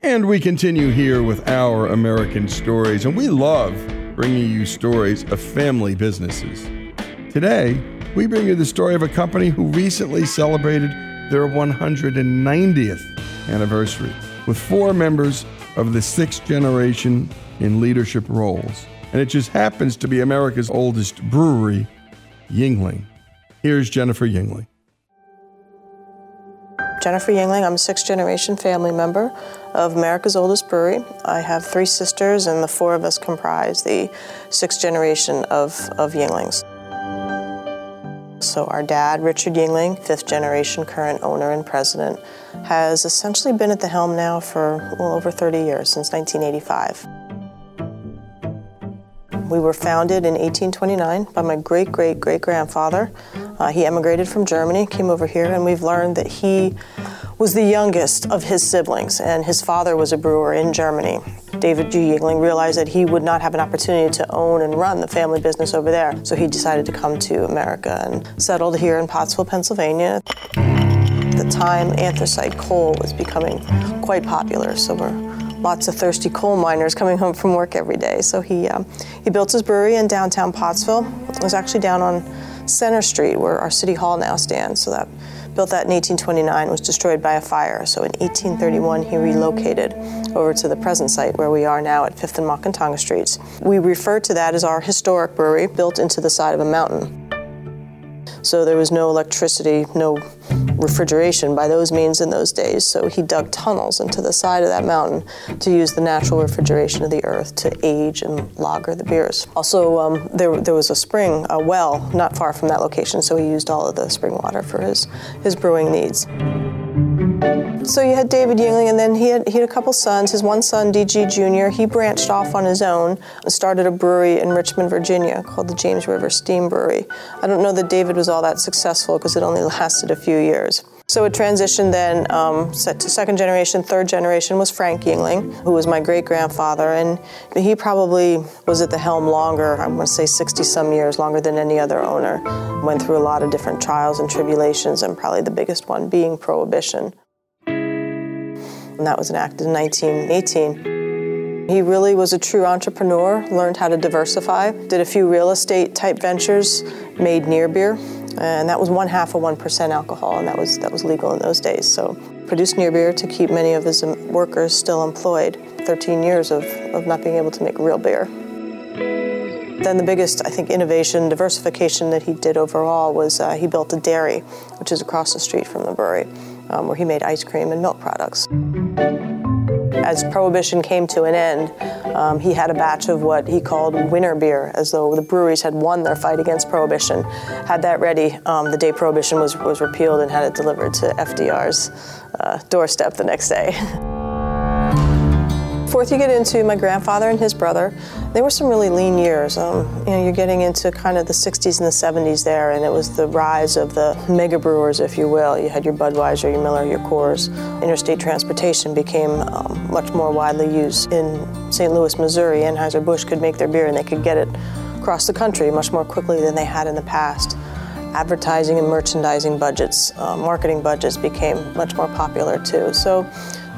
And we continue here with our American stories, and we love bringing you stories of family businesses. Today, we bring you the story of a company who recently celebrated their 190th anniversary with four members of the sixth generation in leadership roles. And it just happens to be America's oldest brewery, Yuengling. Here's Jennifer Yuengling. Jennifer Yuengling, I'm a sixth generation family member of America's oldest brewery. I have three sisters, and the four of us comprise the sixth generation of, of Yuenglings. So, our dad, Richard Yuengling, fifth generation current owner and president, has essentially been at the helm now for well over 30 years, since 1985. We were founded in 1829 by my great great great grandfather. Uh, he emigrated from Germany, came over here, and we've learned that he was the youngest of his siblings, and his father was a brewer in Germany. David G. Yuengling realized that he would not have an opportunity to own and run the family business over there, so he decided to come to America and settled here in Pottsville, Pennsylvania. At the time, anthracite coal was becoming quite popular, so we're lots of thirsty coal miners coming home from work every day. So he um, he built his brewery in downtown Pottsville. It was actually down on Center Street where our city hall now stands. So that built that in 1829 was destroyed by a fire. So in 1831 he relocated over to the present site where we are now at 5th and Mahantongo Streets. We refer to that as our historic brewery built into the side of a mountain. So there was no electricity, no refrigeration by those means in those days. So he dug tunnels into the side of that mountain to use the natural refrigeration of the earth to age and lager the beers. Also, um, there, there was a spring, a well, not far from that location, so he used all of the spring water for his, his brewing needs. So you had David Yuengling, and then he had, he had a couple sons. His one son, DG Jr., he branched off on his own and started a brewery in Richmond, Virginia called the James River Steam Brewery. I don't know that David was all that successful because it only lasted a few years. So it transitioned then um, to second generation, third generation was Frank Yuengling, who was my great grandfather, and he probably was at the helm longer. I'm going to say 60 some years longer than any other owner. Went through a lot of different trials and tribulations, and probably the biggest one being prohibition. And that was enacted in 1918. He really was a true entrepreneur, learned how to diversify, did a few real estate type ventures, made near beer, and that was one half of one percent alcohol, and that was that was legal in those days. So produced near beer to keep many of his workers still employed. 13 years of, of not being able to make real beer. Then the biggest, I think, innovation, diversification that he did overall was uh, he built a dairy, which is across the street from the brewery, um, where he made ice cream and milk products. As Prohibition came to an end, um, he had a batch of what he called winter beer, as though the breweries had won their fight against Prohibition. Had that ready um, the day Prohibition was, was repealed and had it delivered to FDR's uh, doorstep the next day. Fourth, you get into my grandfather and his brother. They were some really lean years. Um, you know, you're getting into kind of the 60s and the 70s there, and it was the rise of the mega brewers, if you will. You had your Budweiser, your Miller, your Coors. Interstate transportation became um, much more widely used. In St. Louis, Missouri, Anheuser-Busch could make their beer and they could get it across the country much more quickly than they had in the past advertising and merchandising budgets, uh, marketing budgets became much more popular too. So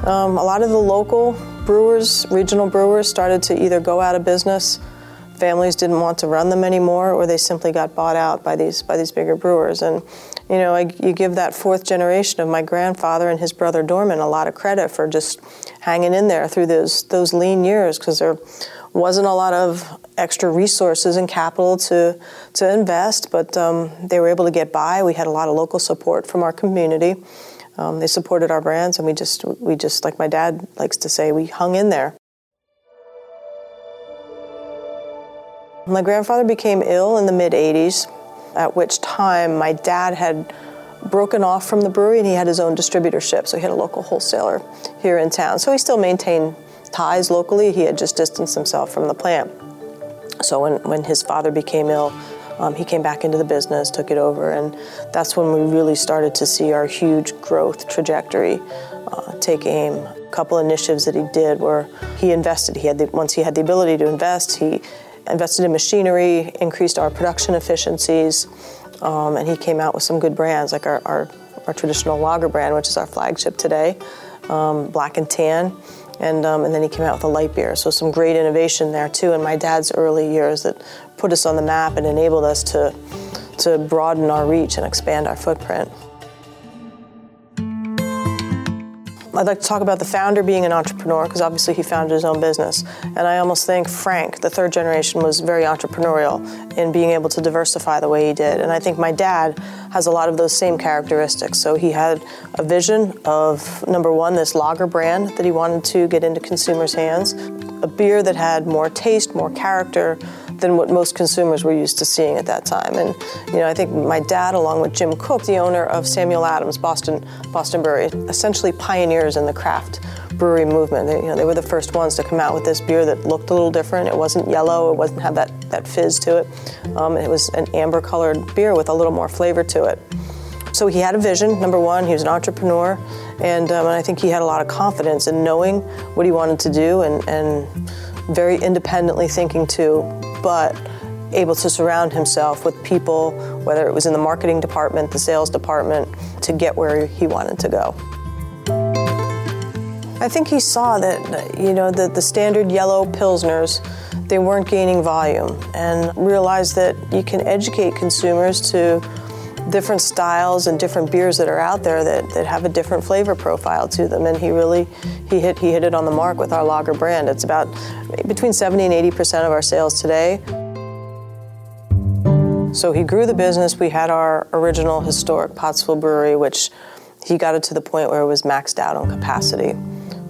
um, a lot of the local brewers, regional brewers, started to either go out of business, families didn't want to run them anymore, or they simply got bought out by these by these bigger brewers. And you know, I, you give that fourth generation of my grandfather and his brother Dohrman a lot of credit for just hanging in there through those those lean years because there wasn't a lot of extra resources and capital to to invest, but um, they were able to get by. We had a lot of local support from our community. Um, they supported our brands, and we just we just like my dad likes to say, we hung in there. My grandfather became ill in the mid 80s, at which time my dad had broken off from the brewery and he had his own distributorship. So he had a local wholesaler here in town. So he still maintained ties locally, he had just distanced himself from the plant. So when, when his father became ill, um, he came back into the business, took it over, and that's when we really started to see our huge growth trajectory uh, take aim. A couple initiatives that he did were he invested. He had the, once he had the ability to invest, he invested in machinery, increased our production efficiencies, um, and he came out with some good brands like our, our, our traditional lager brand, which is our flagship today, um, Black and Tan. And, um, and then he came out with a light beer. So some great innovation there too in my dad's early years that put us on the map and enabled us to, to broaden our reach and expand our footprint. I'd like to talk about the founder being an entrepreneur because obviously he founded his own business. And I almost think Frank, the third generation, was very entrepreneurial in being able to diversify the way he did. And I think my dad has a lot of those same characteristics. So he had a vision of number one, this lager brand that he wanted to get into consumers' hands, a beer that had more taste, more character, than what most consumers were used to seeing at that time. And you know, I think my dad, along with Jim Koch, the owner of Samuel Adams Boston Boston Brewery, essentially pioneers in the craft brewery movement. They, you know, they were the first ones to come out with this beer that looked a little different. It wasn't yellow. It wasn't have that that fizz to it. Um, it was an amber-colored beer with a little more flavor to it. So he had a vision. Number one, he was an entrepreneur, and, um, and I think he had a lot of confidence in knowing what he wanted to do and, and very independently thinking too but able to surround himself with people, whether it was in the marketing department, the sales department, to get where he wanted to go. I think he saw that, you know, the, the standard yellow Pilsners, they weren't gaining volume and realized that you can educate consumers to different styles and different beers that are out there that, that have a different flavor profile to them. And he really, he hit, he hit it on the mark with our lager brand. It's about between 70 and 80% of our sales today. So he grew the business. We had our original historic Pottsville Brewery, which he got it to the point where it was maxed out on capacity.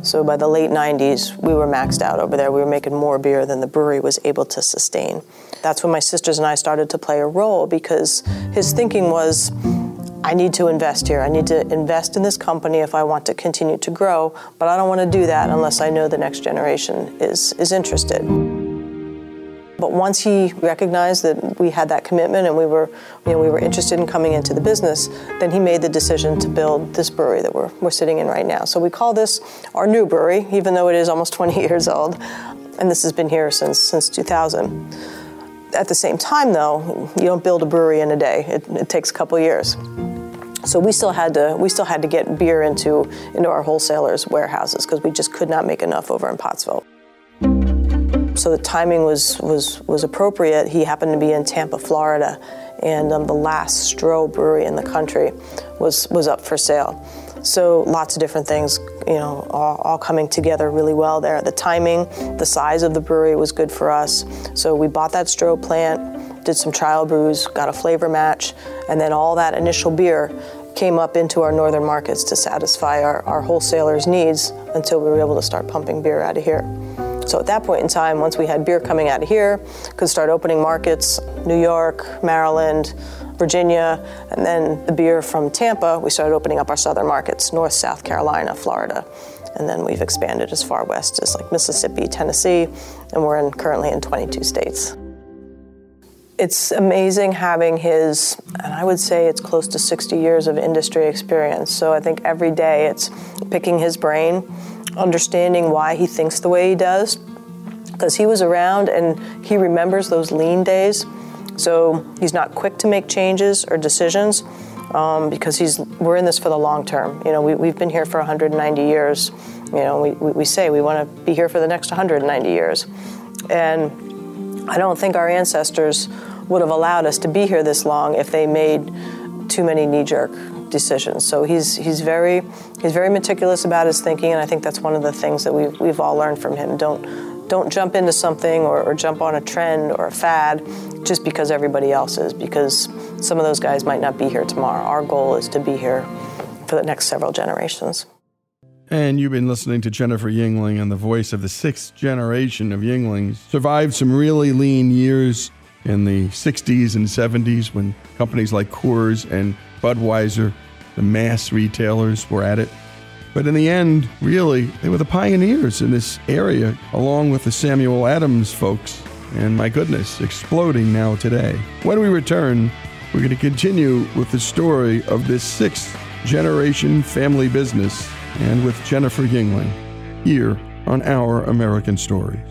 So by the late 90s, we were maxed out over there. We were making more beer than the brewery was able to sustain. That's when my sisters and I started to play a role because his thinking was I need to invest here. I need to invest in this company if I want to continue to grow, but I don't want to do that unless I know the next generation is, is interested. But once he recognized that we had that commitment and we were, you know, we were interested in coming into the business, then he made the decision to build this brewery that we're, we're sitting in right now. So we call this our new brewery, even though it is almost 20 years old, and this has been here since since 2000. At the same time, though, you don't build a brewery in a day. It, it takes a couple years. So we still had to we still had to get beer into into our wholesalers' warehouses because we just could not make enough over in Pottsville. So the timing was was was appropriate. He happened to be in Tampa, Florida, and um, the last Stroh brewery in the country was was up for sale. So lots of different things, you know, all, all, coming together really well there. The timing, the size of the brewery was good for us. So we bought that Stroh plant, did some trial brews, got a flavor match, and then all that initial beer came up into our northern markets to satisfy our, our wholesalers' needs until we were able to start pumping beer out of here. So at that point in time, once we had beer coming out of here, could start opening markets, New York, Maryland, Virginia, and then the beer from Tampa, we started opening up our southern markets, North, South Carolina, Florida. And then we've expanded as far west as like Mississippi, Tennessee, and we're in, currently in 22 states. It's amazing having his, and I would say it's close to 60 years of industry experience. So I think every day it's picking his brain understanding why he thinks the way he does because he was around and he remembers those lean days. So he's not quick to make changes or decisions um, because he's we're in this for the long term. You know, we, we've been here for 190 years. You know, we, we say we want to be here for the next 190 years. And I don't think our ancestors would have allowed us to be here this long if they made too many knee jerk decisions. So he's he's very he's very meticulous about his thinking, and I think that's one of the things that we've we've all learned from him. Don't don't jump into something or, or jump on a trend or a fad just because everybody else is, because some of those guys might not be here tomorrow. Our goal is to be here for the next several generations. And you've been listening to Jennifer Yuengling, and the voice of the sixth generation of Yuenglings. Survived some really lean years in the 60s and 70s when companies like Coors and Budweiser, the mass retailers were at it. But in the end, really, they were the pioneers in this area, along with the Samuel Adams folks. And my goodness, exploding now today. When we return, we're going to continue with the story of this sixth generation family business and with Jennifer Yuengling here on Our American Stories.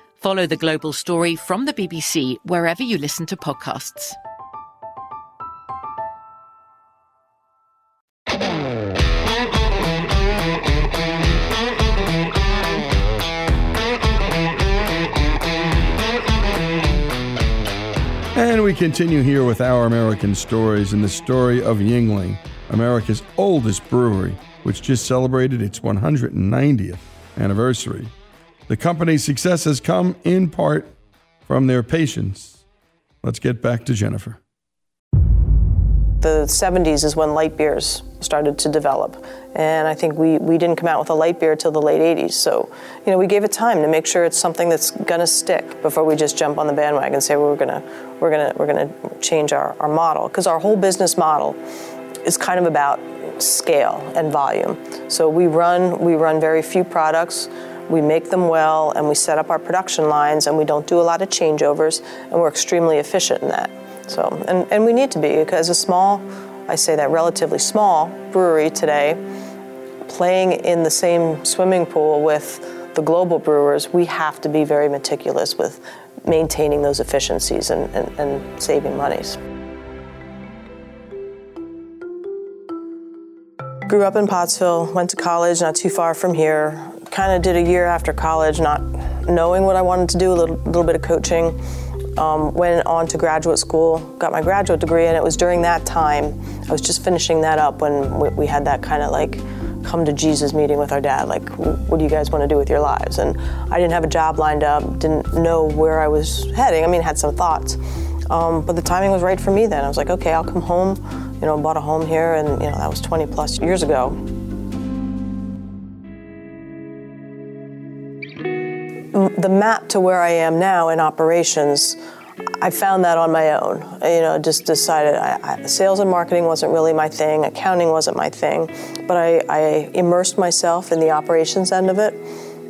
Follow the global story from the BBC wherever you listen to podcasts. And we continue here with our American stories and the story of Yuengling, America's oldest brewery, which just celebrated its 190th anniversary. The company's success has come in part from their patience. Let's get back to Jennifer. The 70s is when light beers started to develop. And I think we, we didn't come out with a light beer till the late 80s. So, you know, we gave it time to make sure it's something that's going to stick before we just jump on the bandwagon and say well, we're going to we're going to we're going to change our, our model because our whole business model is kind of about scale and volume. So we run we run very few products. We make them well and we set up our production lines and we don't do a lot of changeovers and we're extremely efficient in that. So and, and we need to be because a small I say that relatively small brewery today, playing in the same swimming pool with the global brewers, we have to be very meticulous with maintaining those efficiencies and, and, and saving monies. Grew up in Pottsville, went to college not too far from here. Kind of did a year after college, not knowing what I wanted to do, a little, little bit of coaching um, went on to graduate school, got my graduate degree, and it was during that time, I was just finishing that up when we, we had that kind of like come to Jesus meeting with our dad, like, what do you guys want to do with your lives? And I didn't have a job lined up, didn't know where I was heading. I mean, had some thoughts. Um, but the timing was right for me then. I was like, okay, I'll come home, you know, bought a home here, and, you know, that was 20 plus years ago. The map to where I am now in operations, I found that on my own. You know, just decided I, I, sales and marketing wasn't really my thing, accounting wasn't my thing, but I, I immersed myself in the operations end of it.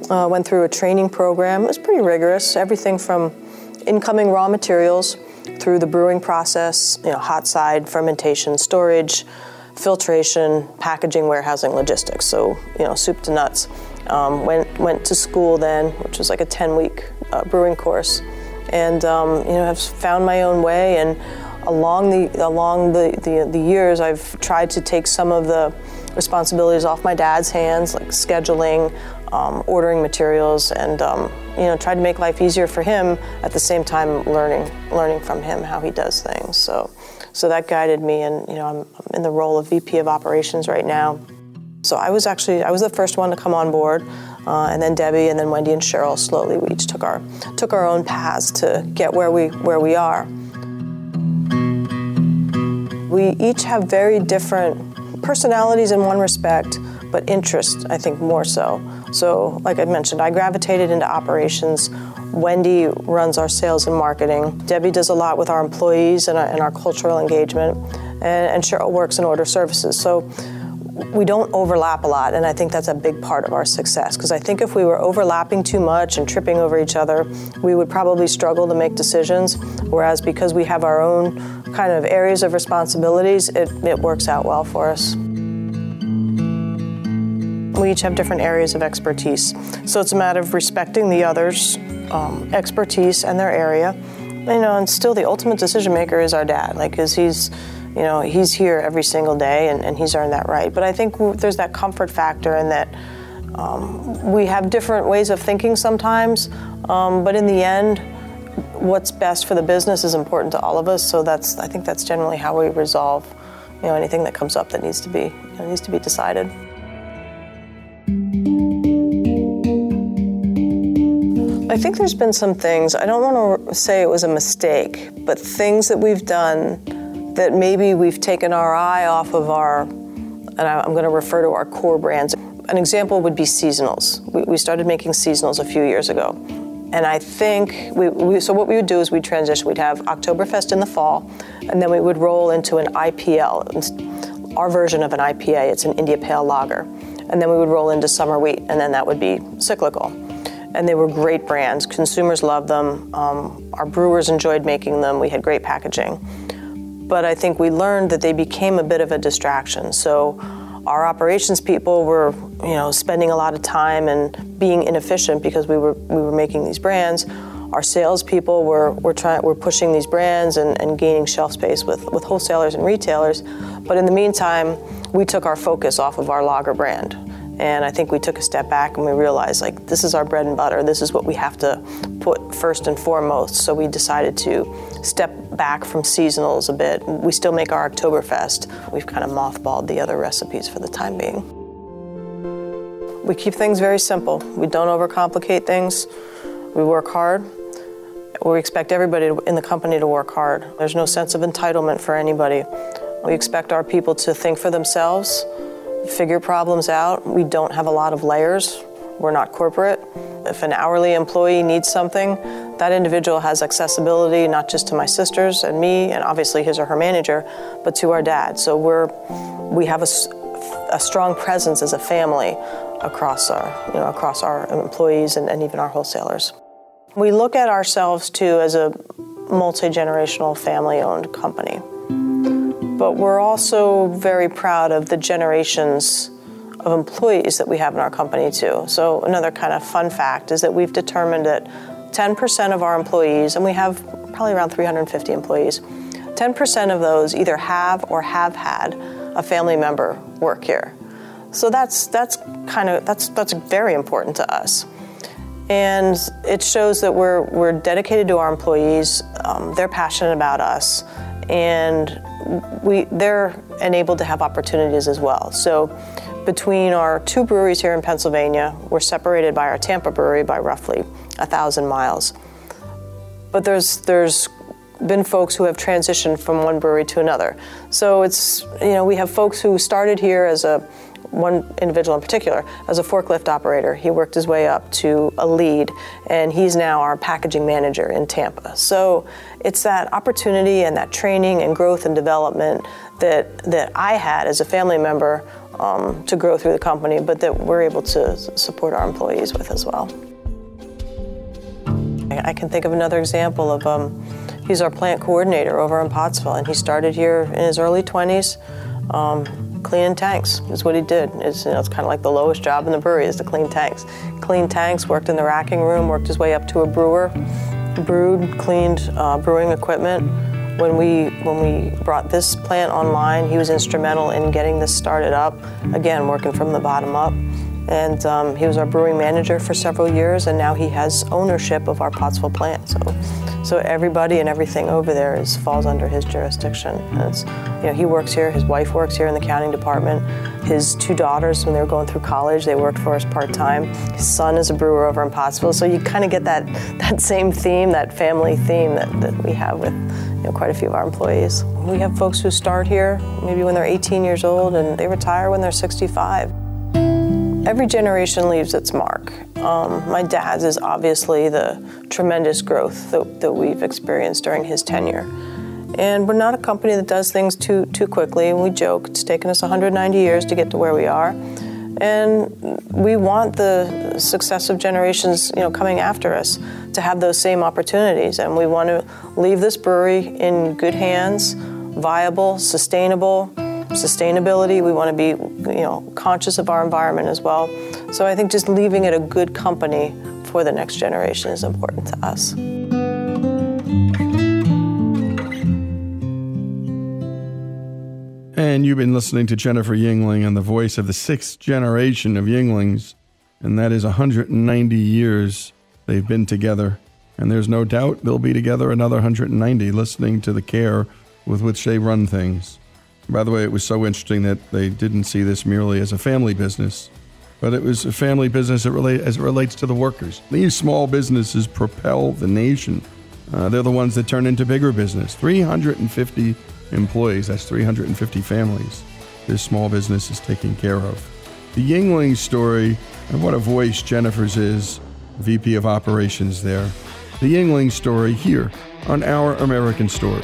Uh, went through a training program. It was pretty rigorous. Everything from incoming raw materials through the brewing process, you know, hot side, fermentation, storage, filtration, packaging, warehousing, logistics. So, you know, soup to nuts. Um, went went to school then, which was like a 10 week uh, brewing course, and um, you know I've found my own way. And along the along the, the, the years, I've tried to take some of the responsibilities off my dad's hands, like scheduling, um, ordering materials, and um, you know tried to make life easier for him. At the same time, learning learning from him how he does things. So so that guided me, and you know I'm, I'm in the role of VP of operations right now. So I was actually I was the first one to come on board, uh, and then Debbie, and then Wendy and Cheryl. Slowly, we each took our took our own paths to get where we where we are. We each have very different personalities in one respect, but interest I think more so. So, like I mentioned, I gravitated into operations. Wendy runs our sales and marketing. Debbie does a lot with our employees and our, and our cultural engagement, and, and Cheryl works in order services. So we don't overlap a lot, and I think that's a big part of our success. Because I think if we were overlapping too much and tripping over each other, we would probably struggle to make decisions. Whereas because we have our own kind of areas of responsibilities, it, it works out well for us. We each have different areas of expertise. So it's a matter of respecting the other's um, expertise and their area. You know, and still the ultimate decision maker is our dad. Like, because he's you know, he's here every single day and, and he's earned that right. But I think there's that comfort factor in that um, we have different ways of thinking sometimes, um, but in the end, what's best for the business is important to all of us. So that's I think that's generally how we resolve, you know, anything that comes up that needs to be you know, needs to be decided. I think there's been some things, I don't want to say it was a mistake, but things that we've done that maybe we've taken our eye off of our, and I'm going to refer to our core brands. An example would be seasonals. We, started making seasonals a few years ago. And I think, we, we, so what we would do is we'd transition. We'd have Oktoberfest in the fall, and then we would roll into an IPL, our version of an IPA. It's an India Pale Lager. And then we would roll into summer wheat, and then that would be cyclical. And they were great brands. Consumers loved them. Um, our brewers enjoyed making them. We had great packaging. But I think we learned that they became a bit of a distraction. So our operations people were, you know, spending a lot of time and being inefficient because we were we were making these brands. Our salespeople were were trying were pushing these brands and, and gaining shelf space with, with wholesalers and retailers. But in the meantime, we took our focus off of our lager brand. And I think we took a step back and we realized like this is our bread and butter. This is what we have to put first and foremost. So we decided to step back from seasonals a bit. We still make our Oktoberfest. We've kind of mothballed the other recipes for the time being. We keep things very simple. We don't overcomplicate things. We work hard. We expect everybody in the company to work hard. There's no sense of entitlement for anybody. We expect our people to think for themselves, figure problems out. We don't have a lot of layers. We're not corporate. If an hourly employee needs something, that individual has accessibility not just to my sisters and me, and obviously his or her manager, but to our dad. So we're we have a, a strong presence as a family across our you know across our employees and, and even our wholesalers. We look at ourselves too as a multi generational family owned company, but we're also very proud of the generations of employees that we have in our company too. So another kind of fun fact is that we've determined that 10% of our employees, and we have probably around 350 employees, 10% of those either have or have had a family member work here. So that's that's kind of that's that's very important to us, and it shows that we're we're dedicated to our employees. Um, they're passionate about us, and we they're enabled to have opportunities as well. So between our two breweries here in Pennsylvania, we're separated by our Tampa brewery by roughly a thousand miles. But there's there's been folks who have transitioned from one brewery to another. So it's you know we have folks who started here as a one individual in particular as a forklift operator. He worked his way up to a lead, and he's now our packaging manager in Tampa. So it's that opportunity and that training and growth and development that that I had as a family member um, to grow through the company, but that we're able to support our employees with as well. I can think of another example of um, he's our plant coordinator over in Pottsville, and he started here in his early 20s. Um, cleaning tanks is what he did. It's, you know, it's kind of like the lowest job in the brewery is to clean tanks. Clean tanks, worked in the racking room, worked his way up to a brewer, brewed, cleaned uh, brewing equipment, when we when we brought this plant online, he was instrumental in getting this started up. Again, working from the bottom up, and um, he was our brewing manager for several years, and now he has ownership of our Pottsville plant. So, so everybody and everything over there is falls under his jurisdiction. You know, he works here. His wife works here in the accounting department. His two daughters, when they were going through college, they worked for us part time. His son is a brewer over in Pottsville. So you kind of get that that same theme, that family theme that, that we have with you know, quite a few of our employees. We have folks who start here maybe when they're 18 years old and they retire when they're 65. Every generation leaves its mark. Um, my dad's is obviously the tremendous growth that, that we've experienced during his tenure. And we're not a company that does things too too quickly. And we joke it's taken us 190 years to get to where we are. And we want the successive generations, you know, coming after us to have those same opportunities. And we want to leave this brewery in good hands, viable, sustainable, sustainability. We want to be, you know, conscious of our environment as well. So I think just leaving it a good company for the next generation is important to us. And you've been listening to Jennifer Yuengling and the voice of the sixth generation of Yuenglings, and that is 190 years they've been together. And there's no doubt they'll be together another 190 listening to the care with which they run things. By the way, it was so interesting that they didn't see this merely as a family business, but it was a family business as it relates to the workers. These small businesses propel the nation. Uh, they're the ones that turn into bigger business. 350 employees. That's 350 families this small business is taking care of. The Yuengling story, and what a voice Jennifer's is, VP of Operations there. The Yuengling story here on Our American Story.